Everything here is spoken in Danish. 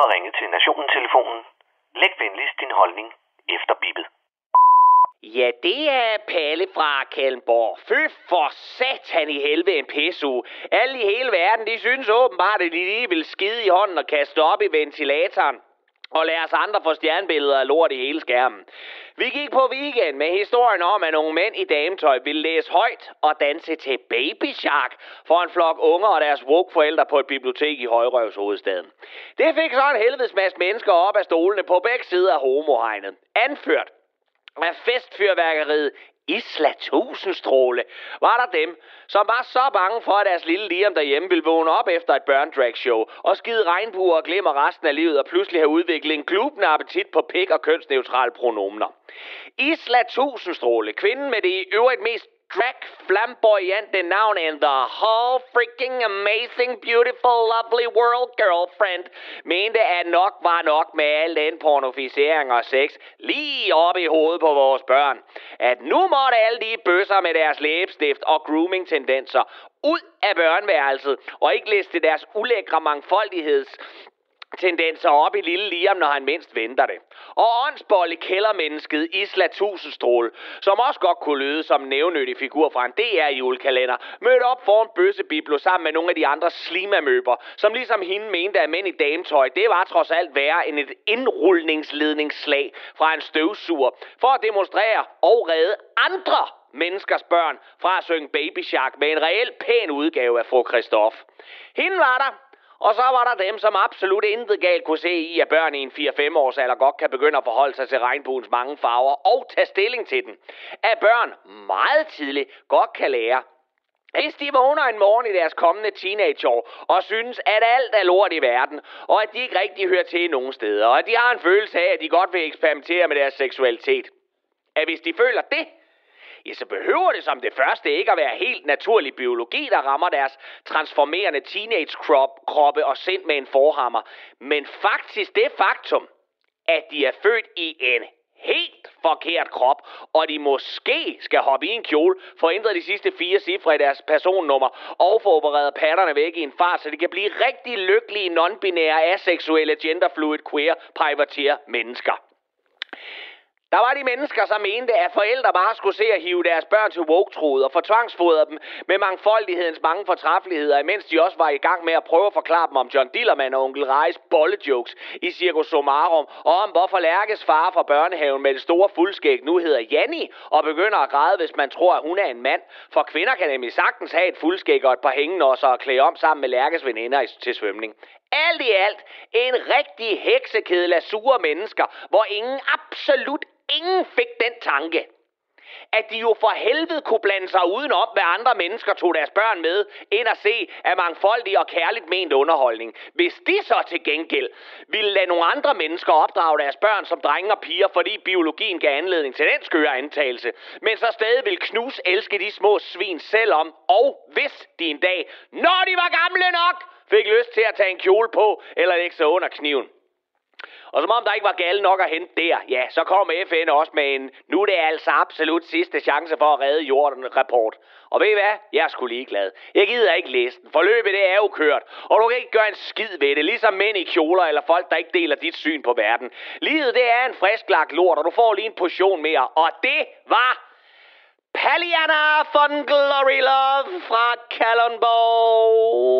har ringet til Nationen-telefonen. Læg venligst din holdning efter bippet. Ja, det er Palle fra Kalmborg. Fy for satan i helvede en pisse Alle i hele verden, de synes åbenbart, at de lige vil skide i hånden og kaste op i ventilatoren. Og lad os andre få stjernebilleder af lort i hele skærmen. Vi gik på weekend med historien om, at nogle mænd i dametøj ville læse højt og danse til Baby Shark for en flok unger og deres woke-forældre på et bibliotek i Højrøvs hovedstaden. Det fik så en helvedes masse mennesker op af stolene på begge sider af homohegnet. Anført af festfyrværkeriet Isla Tusindstråle, var der dem, som var så bange for, at deres lille Liam derhjemme ville vågne op efter et børndragshow og skide regnbuer og glemmer resten af livet og pludselig have udviklet en glubende appetit på pik og kønsneutrale pronomener. Isla Tusindstråle, kvinden med det i øvrigt mest crack flamboyante navn in the whole freaking amazing, beautiful, lovely world girlfriend, mente at nok var nok med al den pornofisering og sex lige op i hovedet på vores børn. At nu måtte alle de bøsser med deres læbestift og grooming-tendenser ud af børneværelset og ikke liste deres ulækre mangfoldigheds tendenser op i lille Liam, når han mindst venter det. Og åndsbolle kældermennesket Isla Tusindstråle, som også godt kunne lyde som en nævnyttig figur fra en DR-julekalender, mødte op foran bøssebiblo sammen med nogle af de andre slimamøber, som ligesom hende mente, at mænd i dametøj, det var trods alt værre end et indrulningsledningsslag fra en støvsuger, for at demonstrere og redde andre menneskers børn fra at synge Baby Shark med en reelt pæn udgave af fru Christoph. Hende var der, og så var der dem, som absolut intet galt kunne se i, at børn i en 4-5 års alder godt kan begynde at forholde sig til regnbuens mange farver og tage stilling til den. At børn meget tidligt godt kan lære, hvis de vågner en morgen i deres kommende teenageår og synes, at alt er lort i verden, og at de ikke rigtig hører til nogen steder, og at de har en følelse af, at de godt vil eksperimentere med deres seksualitet. At hvis de føler det, ja, så behøver det som det første ikke at være helt naturlig biologi, der rammer deres transformerende teenage-kroppe og sind med en forhammer. Men faktisk det faktum, at de er født i en helt forkert krop, og de måske skal hoppe i en kjole, få ændret de sidste fire cifre i deres personnummer, og få opereret patterne væk i en fart, så de kan blive rigtig lykkelige, non-binære, aseksuelle, genderfluid, queer, privateer mennesker. Der var de mennesker, som mente, at forældre bare skulle se at hive deres børn til woke og få tvangsfodret dem med mangfoldighedens mange fortræffeligheder, imens de også var i gang med at prøve at forklare dem om John Dillermand og onkel Reis bollejokes i Circus Somarum, og om hvorfor Lærkes far fra børnehaven med det store fuldskæg nu hedder Janni, og begynder at græde, hvis man tror, at hun er en mand. For kvinder kan nemlig sagtens have et fuldskæg og et par hængenåsser og klæde om sammen med Lærkes veninder til svømning. Alt i alt en rigtig heksekedel af sure mennesker, hvor ingen absolut ingen fik den tanke, at de jo for helvede kunne blande sig udenom, hvad andre mennesker tog deres børn med, ind at se af mangfoldig og kærligt ment underholdning. Hvis de så til gengæld ville lade nogle andre mennesker opdrage deres børn som drenge og piger, fordi biologien gav anledning til den skøre antagelse, men så stadig vil knus elske de små svin selvom, og hvis de en dag, når de var gamle nok, fik lyst til at tage en kjole på eller lægge sig under kniven. Og som om der ikke var galt nok at hente der, ja, så kom FN også med en, nu er det altså absolut sidste chance for at redde jorden rapport. Og ved I hvad? Jeg er sgu ligeglad. Jeg gider ikke læse den. Forløbet det er jo kørt. Og du kan ikke gøre en skid ved det, ligesom mænd i kjoler eller folk, der ikke deler dit syn på verden. Livet det er en frisklagt lort, og du får lige en portion mere. Og det var Palliana von Glory Love fra Kalundborg.